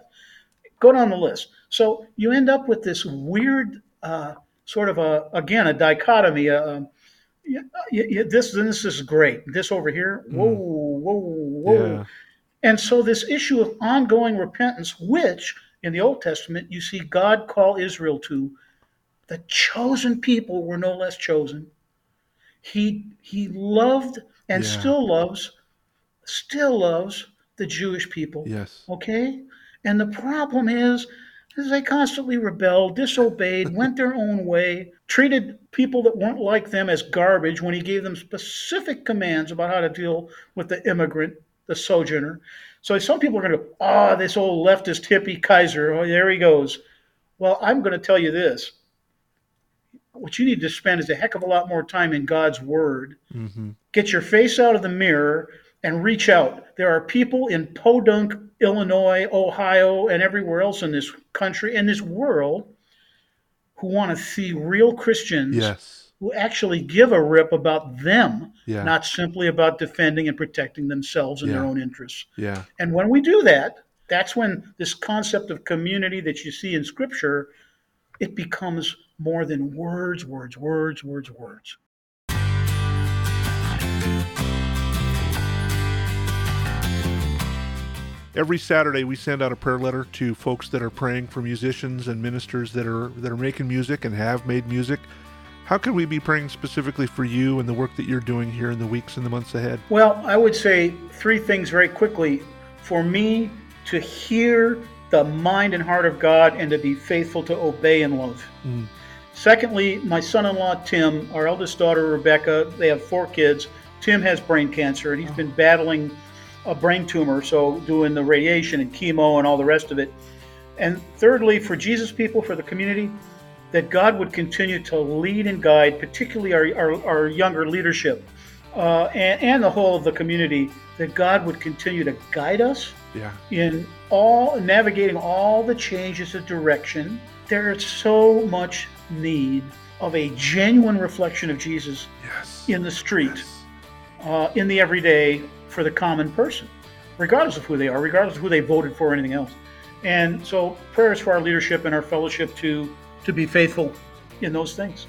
Go down the list. So you end up with this weird uh, sort of a again a dichotomy. Uh, yeah, yeah, yeah, this this is great. This over here, whoa, whoa, whoa. Yeah. And so, this issue of ongoing repentance, which in the Old Testament you see God call Israel to, the chosen people were no less chosen. He he loved and Yeah. still loves, still loves the Jewish people. Yes. Okay, and the problem is, is they constantly rebelled, disobeyed, went their own way, treated people that weren't like them as garbage when he gave them specific commands about how to deal with the immigrant, the sojourner. So some people are going to go, oh, this old leftist hippie Kaiser, oh, there he goes. Well, I'm going to tell you this. What you need to spend is a heck of a lot more time in God's Word Mm-hmm. get your face out of the mirror and reach out. There are people in Podunk, Illinois, Ohio, and everywhere else in this country and this world who want to see real Christians Yes. Who actually give a rip about them, Yeah. not simply about defending and protecting themselves and their own interests. yeah. And when we do that, that's when this concept of community that you see in Scripture, it becomes more than words, words, words, words, words. Every Saturday, we send out a prayer letter to folks that are praying for musicians and ministers that are that are making music and have made music. How can we be praying specifically for you and the work that you're doing here in the weeks and the months ahead? Well, I would say three things very quickly. For me to hear the mind and heart of God and to be faithful to obey and love. Mm. Secondly, my son in law, Tim, our eldest daughter, Rebecca, they have four kids. Tim has brain cancer and he's been battling a brain tumor, so doing the radiation and chemo and all the rest of it. And thirdly, for Jesus people, for the community, that God would continue to lead and guide, particularly our, our, our younger leadership uh, and, and the whole of the community, that God would continue to guide us Yeah. in all navigating all the changes of direction. There is so much need of a genuine reflection of Jesus Yes. in the street, Yes. uh, in the everyday for the common person, regardless of who they are, regardless of who they voted for or anything else. And so prayers for our leadership and our fellowship to to be faithful in those things.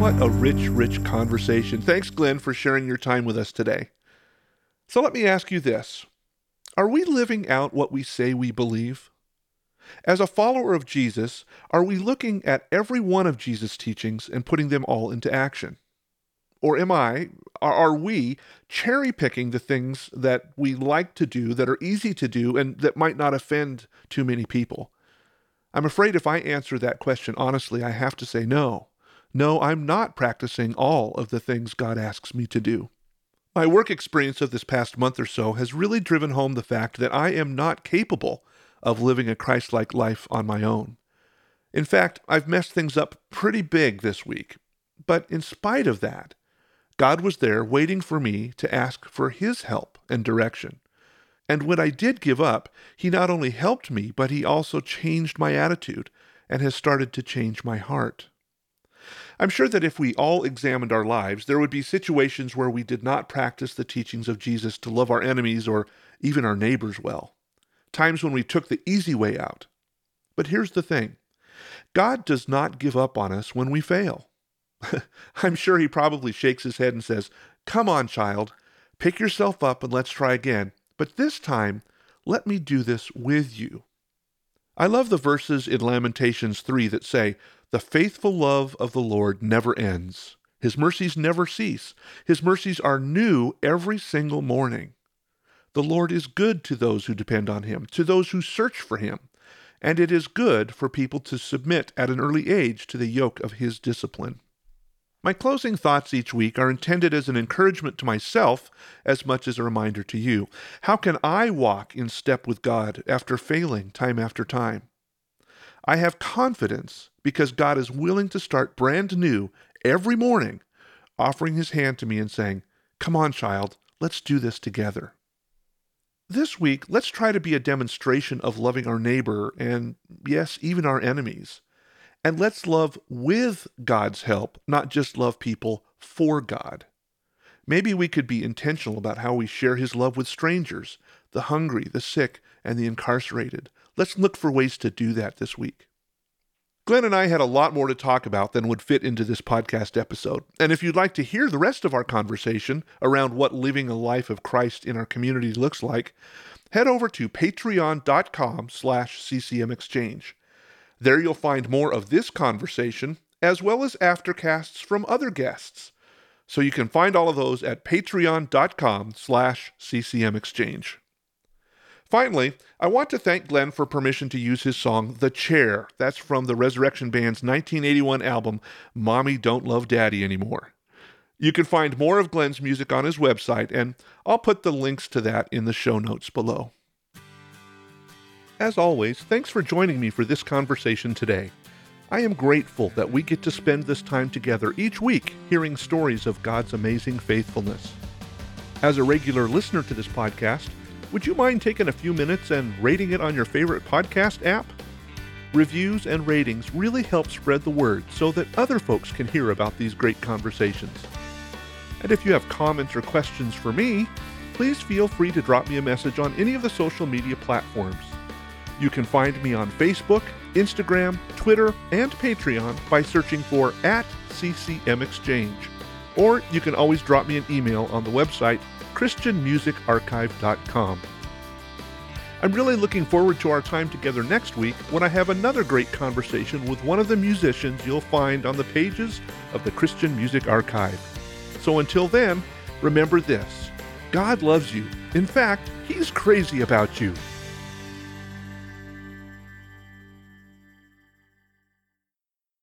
What a rich, rich conversation. Thanks, Glenn, for sharing your time with us today. So let me ask you this Are we living out what we say we believe? As a follower of Jesus, are we looking at every one of Jesus' teachings and putting them all into action? Or am I, are- we cherry picking the things that we like to do, that are easy to do, and that might not offend too many people? I'm afraid if I answer that question honestly, I have to say no. No, I'm not practicing all of the things God asks me to do. My work experience of this past month or so has really driven home the fact that I am not capable of living a Christ like life on my own. In fact, I've messed things up pretty big this week. But in spite of that, God was there waiting for me to ask for His help and direction. And when I did give up, He not only helped me, but He also changed my attitude and has started to change my heart. I'm sure that if we all examined our lives, there would be situations where we did not practice the teachings of Jesus to love our enemies or even our neighbors well. times when we took the easy way out. But here's the thing God does not give up on us when we fail. I'm sure he probably shakes his head and says, Come on, child, pick yourself up and let's try again. But this time, let me do this with you. I love the verses in Lamentations 3 that say, The faithful love of the Lord never ends. His mercies never cease. His mercies are new every single morning. The Lord is good to those who depend on him, to those who search for him. And it is good for people to submit at an early age to the yoke of his discipline. My closing thoughts each week are intended as an encouragement to myself as much as a reminder to you. How can I walk in step with God after failing time after time? I have confidence because God is willing to start brand new every morning, offering his hand to me and saying, Come on, child, let's do this together. This week, let's try to be a demonstration of loving our neighbor and, yes, even our enemies. And let's love with God's help, not just love people for God. Maybe we could be intentional about how we share His love with strangers, the hungry, the sick, and the incarcerated. Let's look for ways to do that this week. Glenn and I had a lot more to talk about than would fit into this podcast episode. And if you'd like to hear the rest of our conversation around what living a life of Christ in our community looks like, head over to patreon.com slash ccmexchange. There you'll find more of this conversation, as well as aftercasts from other guests. So you can find all of those at patreon.com slash ccmexchange. Finally, I want to thank Glenn for permission to use his song The Chair. That's from the Resurrection Band's 1981 album, Mommy Don't Love Daddy Anymore. You can find more of Glenn's music on his website, and I'll put the links to that in the show notes below. As always, thanks for joining me for this conversation today. I am grateful that we get to spend this time together each week hearing stories of God's amazing faithfulness. As a regular listener to this podcast, would you mind taking a few minutes and rating it on your favorite podcast app? Reviews and ratings really help spread the word so that other folks can hear about these great conversations. And if you have comments or questions for me, please feel free to drop me a message on any of the social media platforms. You can find me on Facebook, Instagram, Twitter, and Patreon by searching for at CCM Exchange. Or you can always drop me an email on the website christianmusicarchive.com. I'm really looking forward to our time together next week when I have another great conversation with one of the musicians you'll find on the pages of the Christian Music Archive. So until then, remember this God loves you. In fact, He's crazy about you.